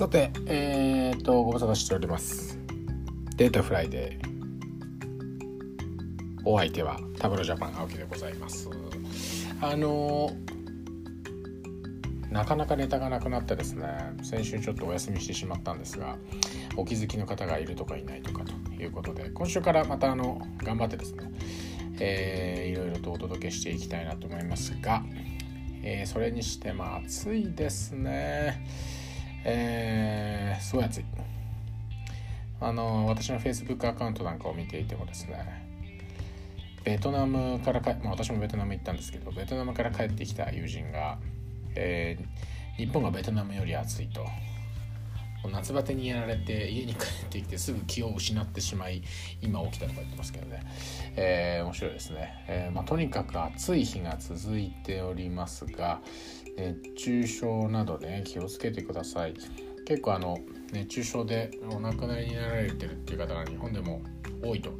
さて、えー、っと、ご無沙汰しております。データフライデー。お相手は Tableau Japan 青木でございます。あのなかなかネタがなくなってですね、先週ちょっとお休みしてしまったんですが、お気づきの方がいるとかいないとかということで、今週からまたあの、頑張ってですね、えーいろいろとお届けしていきたいなと思いますが、えーそれにしても暑いですね。えーすごい暑い。あの私の Facebook アカウントなんかを見ていてもですねベトナムからか、まあ、私もベトナム行ったんですけどベトナムから帰ってきた友人が、えー日本がベトナムより暑いと。夏バテにやられて家に帰ってきてすぐ気を失ってしまい今起きたとか言ってますけどね、えー面白いですね、えーまあ、とにかく暑い日が続いておりますが熱中症などね気をつけてください。結構あの熱中症でお亡くなりになられてるっていう方が日本でも多いと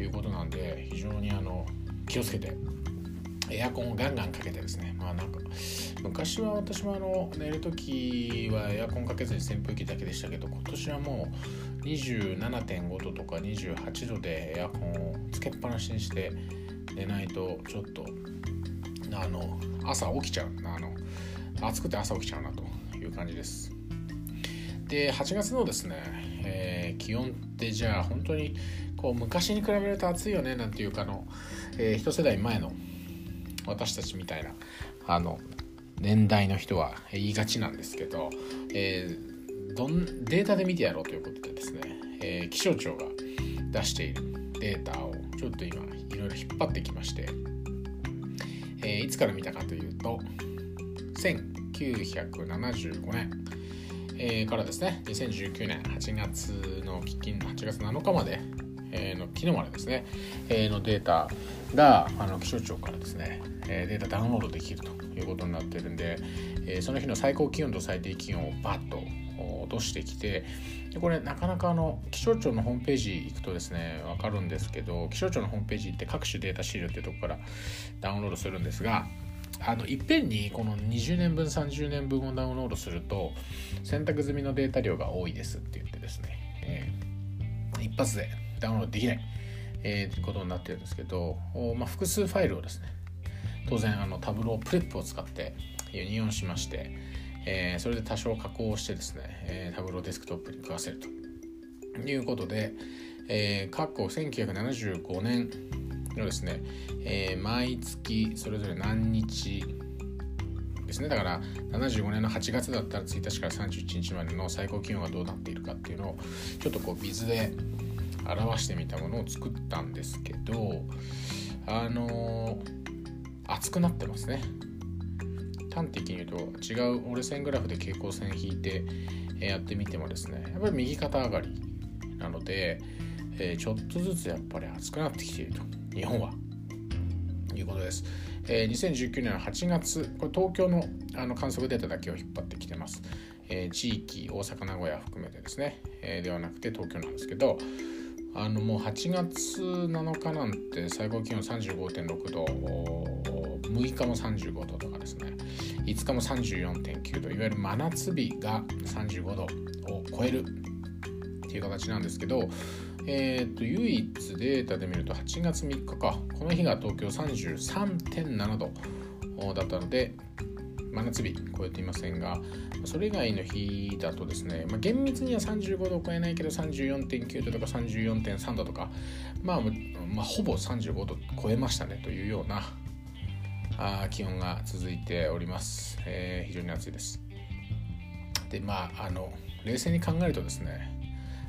いうことなんで非常にあの気をつけてエアコンをガンガンかけてですね。まあなんか昔は私もあの寝る時はエアコンかけずに扇風機だけでしたけど今年はもう27.5度とか28度でエアコンをつけっぱなしにして寝ないとちょっとあの朝起きちゃうあの暑くて朝起きちゃうなという感じです。で8月のですね、えー気温ってじゃあ本当にこう昔に比べると暑いよねなんていうかあの、えー一世代前の私たちみたいなあの年代の人は言いがちなんですけど、えーどんデータで見てやろうということでですね、えー気象庁が出しているデータをちょっと今いろいろ引っ張ってきまして、いつから見たかというと1975年、えーからですね。2019年8月の基金8月7日まで、えーの昨日までですね、えーのデータがあの気象庁からですね、えーデータダウンロードできるということになってるんで、えーその日の最高気温と最低気温をバッと落としてきてでこれなかなかあの気象庁のホームページ行くとですね分かるんですけど気象庁のホームページって各種データ資料っていうとこからダウンロードするんですがあのいっぺんにこの20年分30年分をダウンロードすると選択済みのデータ量が多いですって言ってですね、えー一発でダウンロードできない、えーということになってるんですけど、まあ、複数ファイルをですね当然あの Tableau Prep を使ってユニオンしまして、えーそれで多少加工してですね、えー Tableau Desktop に食わせると。いうことで、えー、過去1975年のですね、えー毎月それぞれ何日ですね。だから75年の8月だったら1日から31日までの最高気温がどうなっているかっていうのをちょっとこうビズで表してみたものを作ったんですけどあのー熱くなってますね。端的に言うと違う折れ線グラフで蛍光線引いてやってみてもですねやっぱり右肩上がりなので、えちょっとずつやっぱり暑くなってきていると。日本は。いうことです、え2019年8月これ東京のあの観測データだけを引っ張ってきてます、え地域大阪名古屋含めてですね、えではなくて東京なんですけどあのもう8月7日なんて最高気温35.6度6日も35度とかですね。5日も34.9度。いわゆる真夏日が35度を超えるっていう形なんですけど、えー、と唯一データで見ると8月3日か。この日が東京33.7度だったので真夏日超えていませんがそれ以外の日だとですね、まあ、厳密には35度を超えないけど34.9度とか34.3度とか、まあ、まあほぼ35度超えましたねというようなあ気温が続いております、えー非常に暑いです。でまああの冷静に考えるとですね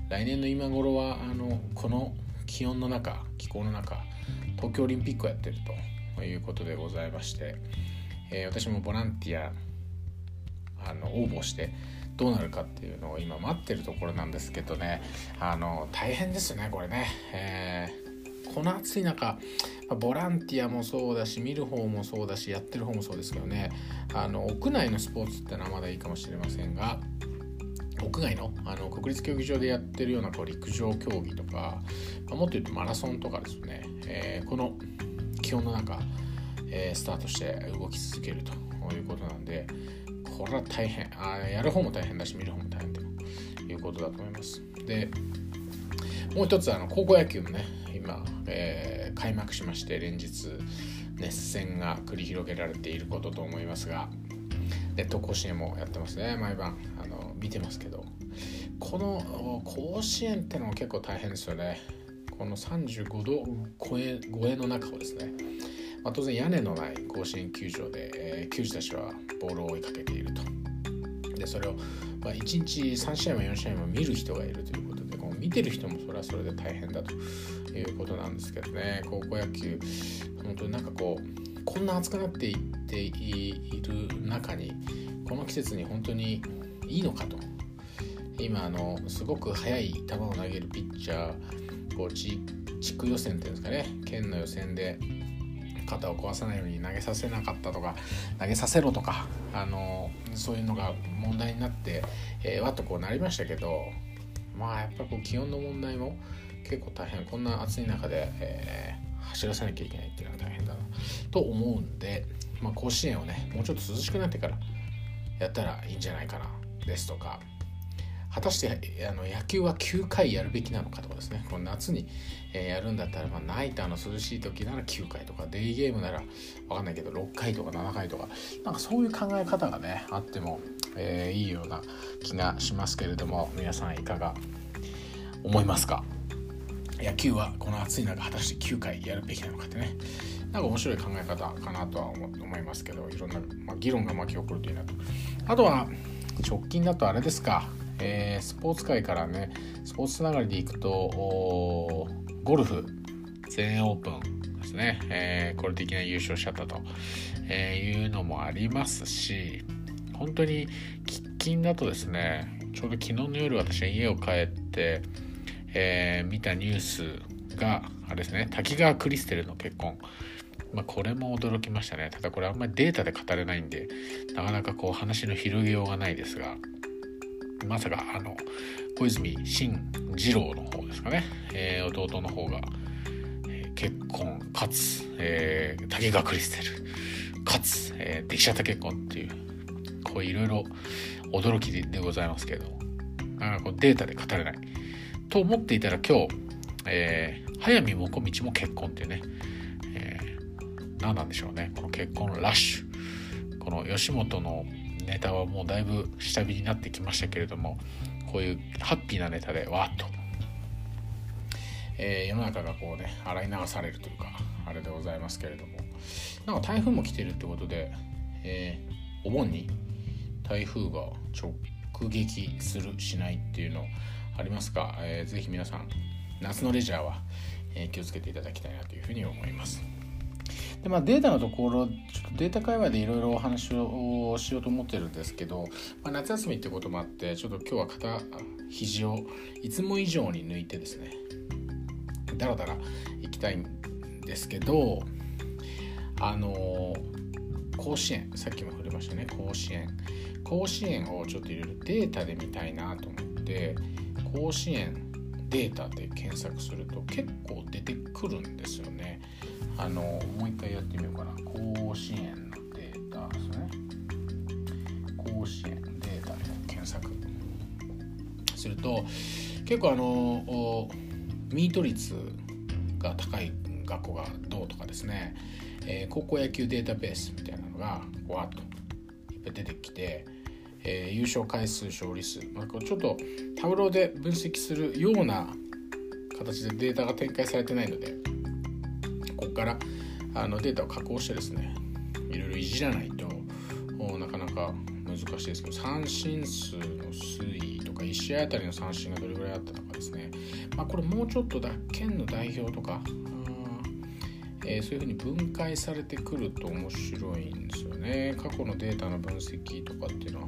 来年の今頃はあのこの気温の中気候の中東京オリンピックをやってるということでございまして、えー私もボランティアあの応募してどうなるかっていうのを今待ってるところなんですけどねあの大変ですねこれね、えーこの暑い中ボランティアもそうだし見る方もそうだしやってる方もそうですけどね。あの屋内のスポーツってのはまだいいかもしれませんが屋外のあの国立競技場でやってるようなこう陸上競技とか、まあもっと言うとマラソンとかですね、えーこの気温の中、えースタートして動き続けるということなんでこれは大変。あやる方も大変だし見る方も大変でいうことだと思います。でもう一つあの高校野球もね今、えー、開幕しまして連日熱戦が繰り広げられていることと思いますがネット甲子園もやってますね。毎晩あの見てますけど。この甲子園ってのも結構大変ですよね。この35度超え超えの中をですね、まあ、当然屋根のない甲子園球場で、えー、球児たちはボールを追いかけていると。でそれを、まあ、1日3試合も4試合も見る人がいるということ見てる人もそれはそれで大変だということなんですけどね。高校野球本当になんかこうこんな暑くなっていっている中にこの季節に本当にいいのかと。今あのすごく速い球を投げるピッチャーこう地区予選っていうんですかね。県の予選で肩を壊さないように投げさせなかったとか投げさせろとかあのそういうのが問題になって、えー、わっとこうなりましたけどまあやっぱこう気温の問題も結構大変。こんな暑い中で、えー、走らせなきゃいけないっていうのは大変だなと思うんで、まあ、甲子園をねもうちょっと涼しくなってからやったらいいんじゃないかなですとか。果たしてあの野球は9回やるべきなのかとかですね。この夏に、えー、やるんだったら、まあ、ナイターの涼しい時なら9回とかデイゲームなら分かんないけど6回とか7回とか。なんかそういう考え方がねあっても、えー、いいような気がしますけれども皆さんいかが思いますか？野球はこの暑い中果たして9回やるべきなのかってね。なんか面白い考え方かなとは思いますけどいろんな、まあ、議論が巻き起こるといいなと。あとは直近だとあれですか、えー、スポーツ界からねスポーツつながりでいくとゴルフ。全英オープンですね、えー、これ的な優勝しちゃったと、えー、いうのもありますし本当に喫緊だとですね。ちょうど昨日の夜私は家を帰ってえー、見たニュースがあれですね滝川クリステルの結婚。まあ、これも驚きましたね。ただこれあんまりデータで語れないんでなかなかこう話の広げようがないですがまさかあの小泉進次郎の方ですかね、えー、弟の方が、え、結婚かつ、えー、滝川クリステルかつ、えー、できちゃった結婚っていうこういろいろ驚きでございますけれど。なかなかこうデータで語れない。と思っていたら今日、えー、早見もこみちも結婚っていうね、えー、何なんでしょうね。この結婚ラッシュ。この吉本のネタはもうだいぶ下火になってきましたけれどもこういうハッピーなネタでわっと、えー、世の中がこうね洗い流されるというかあれでございますけれども。なんか台風も来てるってことで、えー、お盆に台風が直撃するしないっていうのありますか、えー、ぜひ皆さん夏のレジャーは、えー、気をつけていただきたいなというふうに思います。でまあ、データのところちょっとデータ界隈でいろいろお話をしようと思ってるんですけど、まあ、夏休みってこともあってちょっと今日は肩肘をいつも以上に抜いてですねだらだらいきたいんですけどあの甲子園さっきも触れましたね甲子園甲子園をちょっといろいろデータで見たいなと思って甲子園データで検索すると結構出てくるんですよね。あのもう一回やってみようかな。甲子園のデータですね。甲子園データで検索すると結構あのミート率が高い学校がどうとかですね、えー、高校野球データベースみたいなのがわっといっぱい出てきてえー、優勝回数勝利数、まあ、こうちょっとタブローで分析するような形でデータが展開されてないのでここからあのデータを加工してですねいろいろいじらないとなかなか難しいですけど三振数の推移とか1試合あたりの三振がどれぐらいあったとかですね、まあ、これもうちょっとだ県の代表とかえー、そういうふうに分解されてくると面白いんですよね。過去のデータの分析とかっていうのは、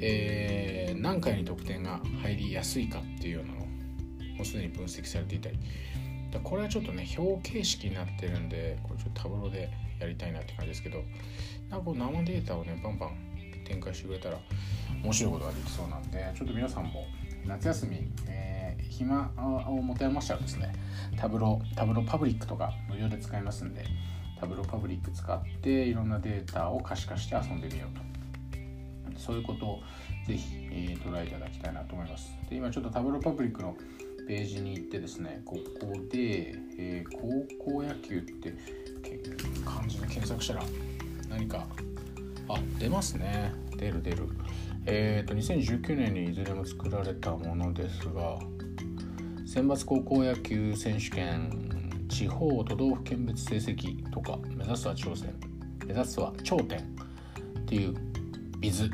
えー、何回に得点が入りやすいかっていうようなのもうすでに分析されていたり。だこれはちょっとね表形式になってるんでこれちょっとタブローでやりたいなって感じですけどなんかこう生データをねバンバン展開してくれたら面白いことができそうなんでちょっと皆さんも夏休み、えー、暇を持て余したらですね。タブロタブロパブリックとか無料で使えますんでタブロパブリック使っていろんなデータを可視化して遊んでみようと。そういうことをぜひ、えー、捉えていただきたいなと思います。で今ちょっとタブロパブリックのページに行ってですねここで、えー、高校野球って漢字で検索したら何かあ出ますね。出る出る。え、ー、と2019年にいずれも作られたものですが選抜高校野球選手権地方都道府県別成績とか目指すは挑戦目指すは頂点っていうビズ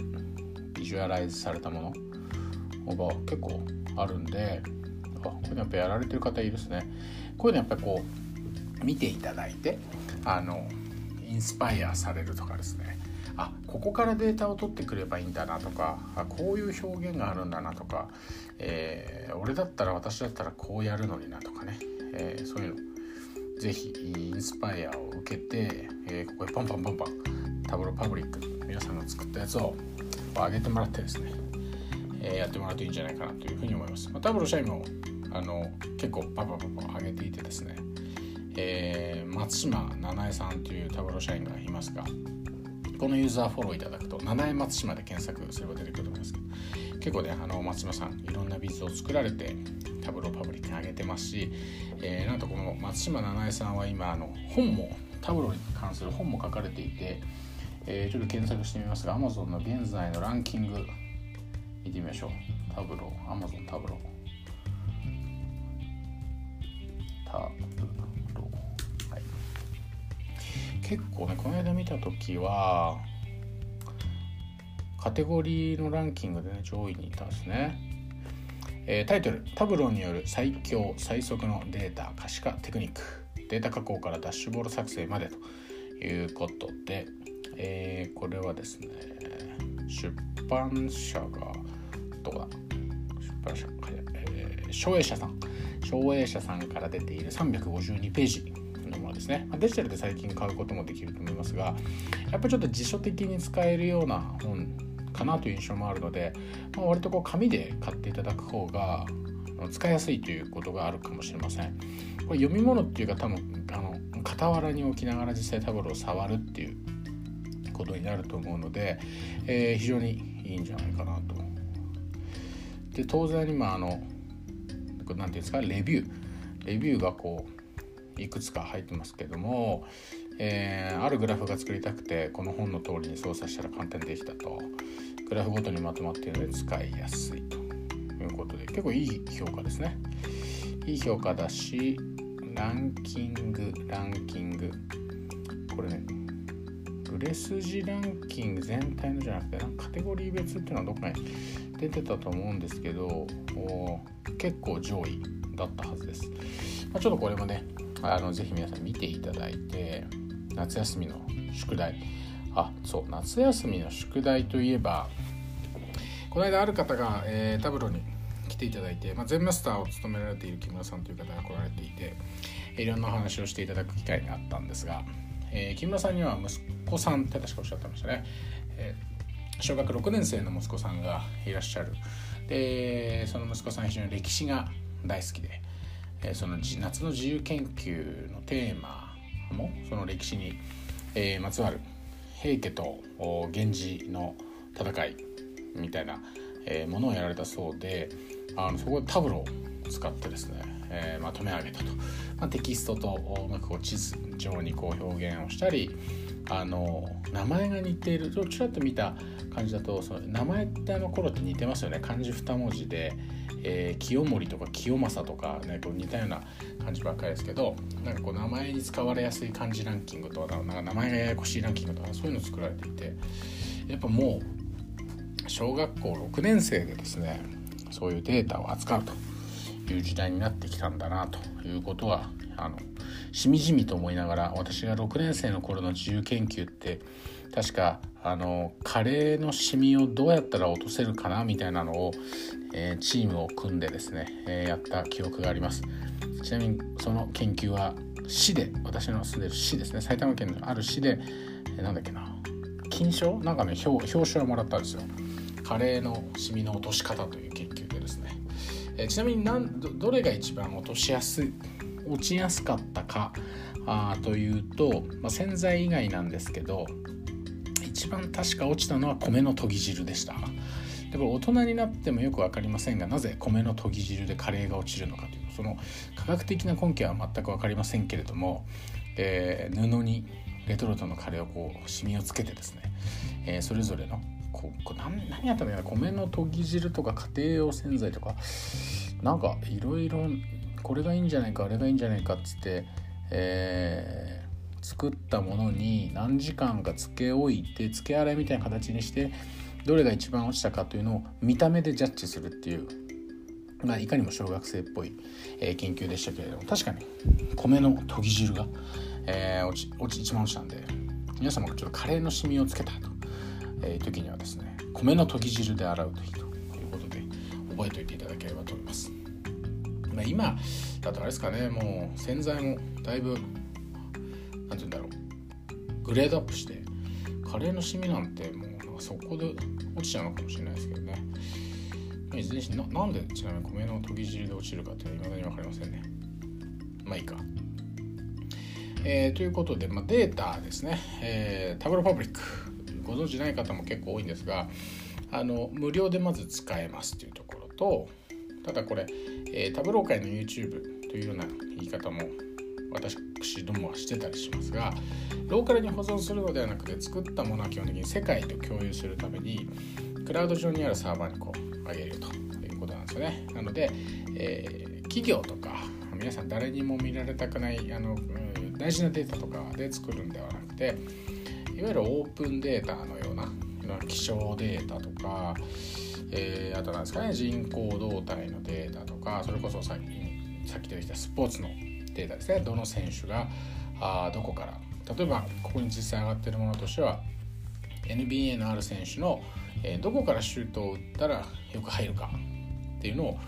ビジュアライズされたものが結構あるんであこういうのやっぱやられてる方いいですね。こういうのやっぱりこう見ていただいてあのインスパイアされるとかですね。ここからデータを取ってくればいいんだなとかあこういう表現があるんだなとか、えー、俺だったら私だったらこうやるのになとかね、えー、そういうの。ぜひインスパイアを受けて、えー、ここでパンパンパンパンタブロパブリック皆さんが作ったやつを上げてもらってですね、えやってもらうといいんじゃないかなというふうに思います、まあ、タブロ社員もあの結構パパパパ上げていてですね、え松島七重さんというタブロ社員がいますがこのユーザーフォローいただくと七重松島で検索すれば出てくると思いますけど結構ねあの松島さんいろんなビズを作られてタブローパブリックに上げてますし、えー、なんとこの松島七重さんは今あの本もタブローに関する本も書かれていて、えー、ちょっと検索してみますが Amazon の現在のランキング見てみましょう。タブロー Amazon タブロー。結構ねこの間見た時はカテゴリーのランキングでね上位にいたんですね、えー、タイトル「タブローによる最強最速のデータ可視化テクニック」データ加工からダッシュボード作成までということで、えー、これはですね出版社がどこだ出版社、えー、省営者さん。省営者さんから出ている352ページ。ですね、デジタルで最近買うこともできると思いますがやっぱりちょっと辞書的に使えるような本かなという印象もあるので、まあ、割とこう紙で買っていただく方が使いやすいということがあるかもしれません。これ読み物っていうか多分あの傍らに置きながら実際タブロを触るっていうことになると思うので、えー、非常にいいんじゃないかなと。で当然今あの何て言うんですかレビュー。レビューがこういくつか入ってますけども、えー、あるグラフが作りたくてこの本の通りに操作したら簡単にできたと。グラフごとにまとまっているので使いやすいということで結構いい評価ですね。いい評価だしランキングランキング。これね売れ筋ランキング全体のじゃなくてなんかカテゴリー別っていうのはどっかに出てたと思うんですけど結構上位だったはずです、まあ、ちょっとこれもねあのぜひ皆さん見ていただいて夏休みの宿題。あそう夏休みの宿題といえばこの間ある方が、えー、タブロに来ていただいて、まあ、全マスターを務められている木村さんという方が来られていていろんなお話をしていただく機会があったんですが、えー、木村さんには息子さんって確かおっしゃってましたね、えー、小学6年生の息子さんがいらっしゃる。でその息子さん非常に歴史が大好きでえその夏の自由研究のテーマもその歴史に、えまつわる平家と源氏の戦いみたいな、えものをやられたそうであのそこでタブローを使ってですね、えまとめ上げたと、まあ、テキストとうまくこう地図上にこう表現をしたりあの名前が似ているちょちらっと見た感じだとその名前ってあの頃って似てますよね。漢字2文字で、えー、清盛とか清正とか、ね、こう似たような感じばっかりですけどなんかこう名前に使われやすい漢字ランキングとかなんか名前がややこしいランキングとかそういうの作られていてやっぱもう小学校6年生でですねそういうデータを扱うという時代になってきたんだなということはあのしみじみと思いながら私が6年生の頃の自由研究って確かあのカレーのシミをどうやったら落とせるかなみたいなのを、えー、チームを組んでですね、えー、やった記憶があります。ちなみにその研究は市で私の住んでる市ですね。埼玉県のある市で、えー、だっけな。金賞？なんかね表表彰をもらったんですよ。カレーのシミの落とし方という研究でですね、えー、ちなみになんどれが一番落としやすい落ちやすかったかあというと、まあ、洗剤以外なんですけど一番確か落ちたのは米の研ぎ汁でした。でこれ大人になってもよく分かりませんがなぜ米の研ぎ汁でカレーが落ちるのかというその科学的な根拠は全く分かりませんけれども、えー、布にレトルトのカレーをこうシミをつけてですね、えー、それぞれのここ何何やったの米の研ぎ汁とか家庭用洗剤とかなんかいろいろこれがいいんじゃないかあれがいいんじゃないかっつって、えー、作ったものに何時間かつけ置いてつけ洗いみたいな形にしてどれが一番落ちたかというのを見た目でジャッジするっていう。まあ、いかにも小学生っぽい、えー、研究でしたけれども。確かに米の研ぎ汁が、えー、落ち落ち一番落ちたんで皆様がちょっとカレーのシミをつけたと、えー、時にはですね米の研ぎ汁で洗うといいということで覚えておいていただければと思います、まあ、今だとあれですかねもう洗剤もだいぶ何て言うんだろう。グレードアップしてカレーのシミなんてもうそこで落ちちゃうのかもしれないですけどね。いずれにしてなんでちなみに米の研ぎ汁で落ちるかっていうのは未だに分かりませんね。まあいいか。えー、ということで、まあ、データですね、えー、タブローパブリック。ご存知ない方も結構多いんですがあの無料でまず使えますというところとただこれ、えー、タブロー界の YouTube というような言い方も私どもはしてたりしますがローカルに保存するのではなくて作ったものは基本的に世界と共有するためにクラウド上にあるサーバーにこう上げるということなんですよね。なので、えー、企業とか皆さん誰にも見られたくないあの大事なデータとかで作るんではなくていわゆるオープンデータのような気象データとか、えー、あとなんですかね人口動態のデータとかそれこそさっきさっき出てきたスポーツのデータですね。どの選手があどこから。例えばここに実際上がってるものとしては NBA のある選手の、えー、どこからシュートを打ったらよく入るかっていうのを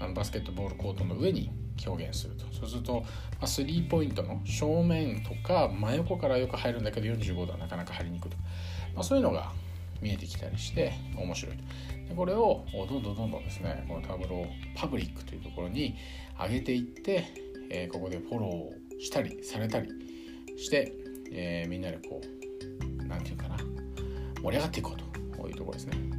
あのバスケットボールコートの上に表現すると。そうすると、ま、スリーポイントの正面とか真横からよく入るんだけど45度はなかなか入りにくいと、まあ、そういうのが見えてきたりして面白いと。でこれをどんどんどんどんですねこのタブローパブリックというところに上げていって、えー、ここでフォローしたりされたりして、えー、みんなでこう何て言うかな盛り上がっていこうというところですね。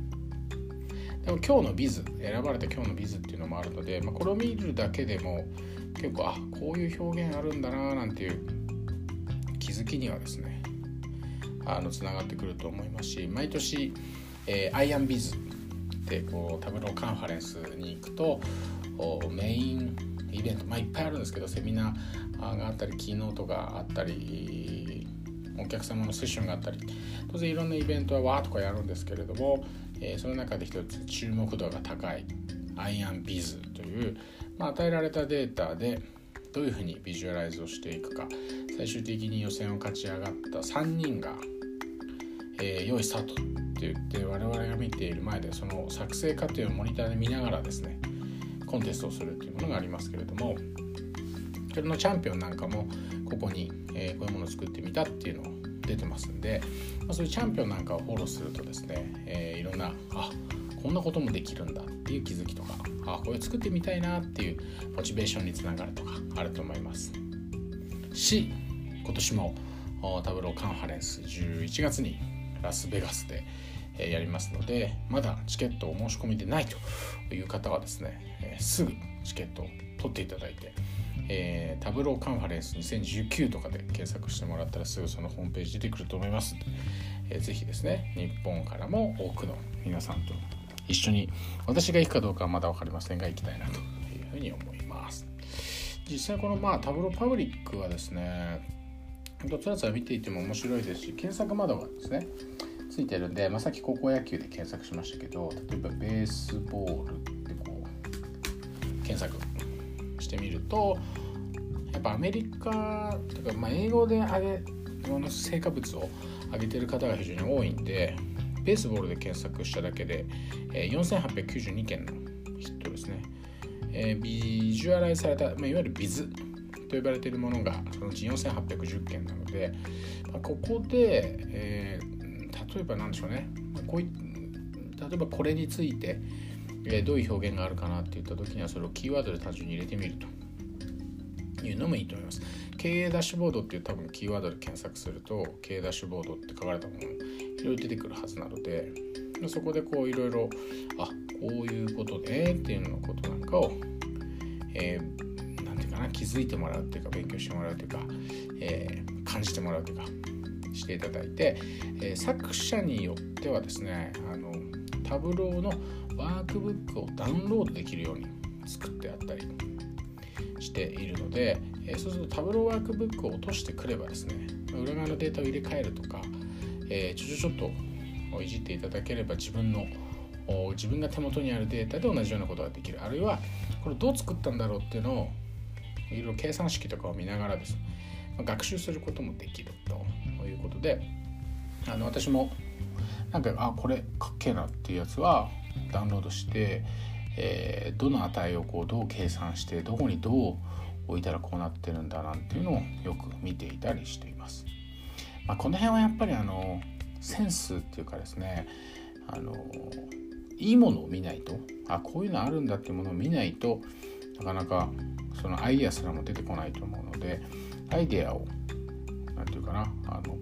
でも今日のビズ選ばれた今日のビズっていうのもあるので、まあ、これを見るだけでも結構あこういう表現あるんだななんていう気づきにはですねあのつながってくると思いますし毎年、えー、アイアンビズでこうタブローカンファレンスに行くとメインイベント、まあ、いっぱいあるんですけどセミナーがあったりキーノートがあったりお客様のセッションがあったり当然いろんなイベントはわーとかやるんですけれどもえー、その中で一つ注目度が高いアイアンビズという、まあ、与えられたデータでどういうふうにビジュアライズをしていくか最終的に予選を勝ち上がった3人が、えー、用意スタートって言って我々が見ている前でその作成過程をモニターで見ながらですねコンテストをするっていうものがありますけれどもそれのチャンピオンなんかもここに、え、こういうものを作ってみたっていうのを出てますんで、ま、そういうチャンピオンなんかをフォローするとですね、え、いろんなあこんなこともできるんだっていう気づきとかあこれ作ってみたいなっていうモチベーションにつながるとかあると思います。し今年もタブローカンファレンス11月にラスベガスでやりますのでまだチケットを申し込みでないという方はですねすぐチケットを取っていただいてえー、タブローカンファレンス2019とかで検索してもらったらすぐそのホームページ出てくると思います。ので、えー、ぜひですね日本からも多くの皆さんと一緒に私が行くかどうかはまだ分かりませんが行きたいなというふうに思います。実際このまあタブローパブリックはですねつらつら見ていても面白いですし検索窓がですねついてるんで、まあ、さっき高校野球で検索しましたけど例えばベースボールってこう検索してみるとやっぱアメリカとか、まあ、英語で上げの成果物を上げてる方が非常に多いんでベースボールで検索しただけで、えー、4892件のヒットですね、えー、ビジュアライされた、まあ、いわゆるビズと呼ばれているものがそのうち4810件なので、まあ、ここで、えー、例えば何でしょうね、こうい例えばこれについて、え、どういう表現があるかなっていった時にはそれをキーワードで単純に入れてみるというのもいいと思います。経営ダッシュボードっていう多分キーワードで検索すると経営ダッシュボードって書かれたものいろいろ出てくるはずなのでそこでこういろいろあこういうことでっていうののことなんかを、えー、なんていうかな気づいてもらうっていうか勉強してもらうというか、えー、感じてもらうというかしていただいて、え、作者によってはですねあのタブローのワークブックをダウンロードできるように作ってあったりしているので、えそうするとタブローワークブックを落としてくればですね裏側のデータを入れ替えるとか、えちょちょちょっといじっていただければ自分の自分が手元にあるデータで同じようなことができる。あるいはこれどう作ったんだろうっていうのをいろいろ計算式とかを見ながらですね学習することもできるということであの私もなんかあこれかっけえなっていうやつはダウンロードして、えー、どの値をこうどう計算してどこにどう置いたらこうなってるんだなんていうのをよく見ていたりしています。まあ、この辺はやっぱりあのセンスっていうかですねあのいいものを見ないとあこういうのあるんだっていうものを見ないとなかなかそのアイデアすらも出てこないと思うのでアイデアを何て言うかなあの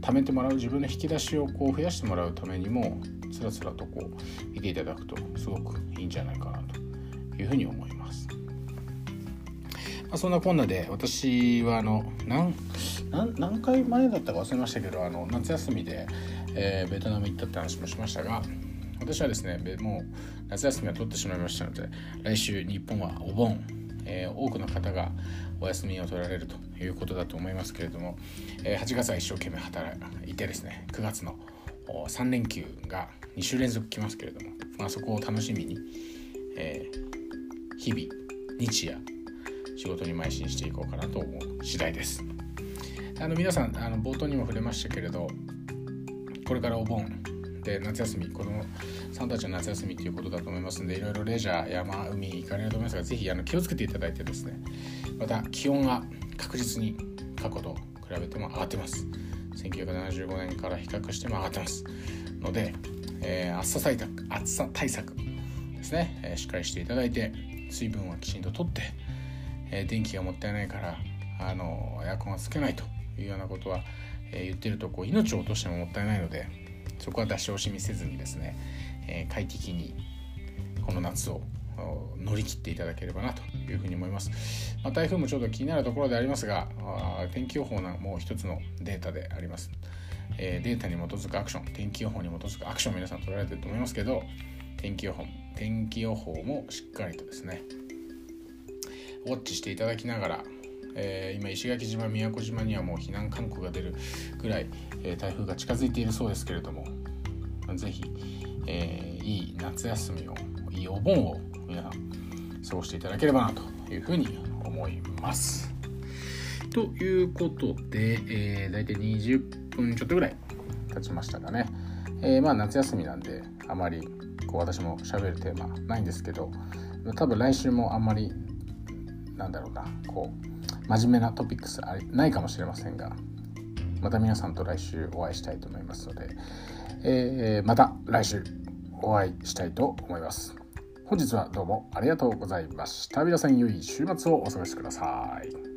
貯めてもらう自分の引き出しをこう増やしてもらうためにもつらつらとこう見ていただくとすごくいいんじゃないかなというふうに思います。まあ、そんなこんなで私はあの何何回前だったか忘れましたけどあの夏休みで、えー、ベトナム行ったって話もしましたが私はですねもう夏休みは取ってしまいましたので来週日本はお盆、えー、多くの方がお休みを取られるということだと思いますけれども、え8月は一生懸命働いてですね9月の3連休が2週連続来ますけれども、まあ、そこを楽しみに、えー、日々日夜仕事に邁進していこうかなと思う次第です。あの皆さんあの冒頭にも触れましたけれどこれからお盆で夏休み子供さんたちの夏休みということだと思いますのでいろいろレジャー山海行かれると思いますがぜひあの気をつけていただいてですねまた気温が確実に過去と比べても上がってます。1975年から比較しても上がってます。ので、えー、暑さ対策暑さ対策ですね、えー、しっかりしていただいて水分はきちんととって、えー、電気がもったいないからあのエアコンはつけないというようなことは、え言ってるとこう命を落としてももったいないのでそこは出し惜しみせずにですね、え快適にこの夏を乗り切っていただければなというふうに思います。まあ、台風もちょっと気になるところでありますが、天気予報のもう一つのデータであります。えー、データに基づくアクション、天気予報に基づくアクション皆さん取られてると思いますけど、天気予報、天気予報もしっかりとですね、ウォッチしていただきながら、えー、今石垣島宮古島にはもう避難勧告が出るぐらい、えー、台風が近づいているそうですけれども是非、えー、いい夏休みをいいお盆を皆さん過ごしていただければなというふうに思います。ということで、えー、大体20分ちょっとぐらい経ちましたかね。えー、まあ夏休みなんであまりこう私も喋るテーマないんですけど多分来週もあんまりなんだろうなこう真面目なトピックスないかもしれませんがまた皆さんと来週お会いしたいと思いますので、えー、また来週お会いしたいと思います。本日はどうもありがとうございました。皆さん良い週末をお過ごしください。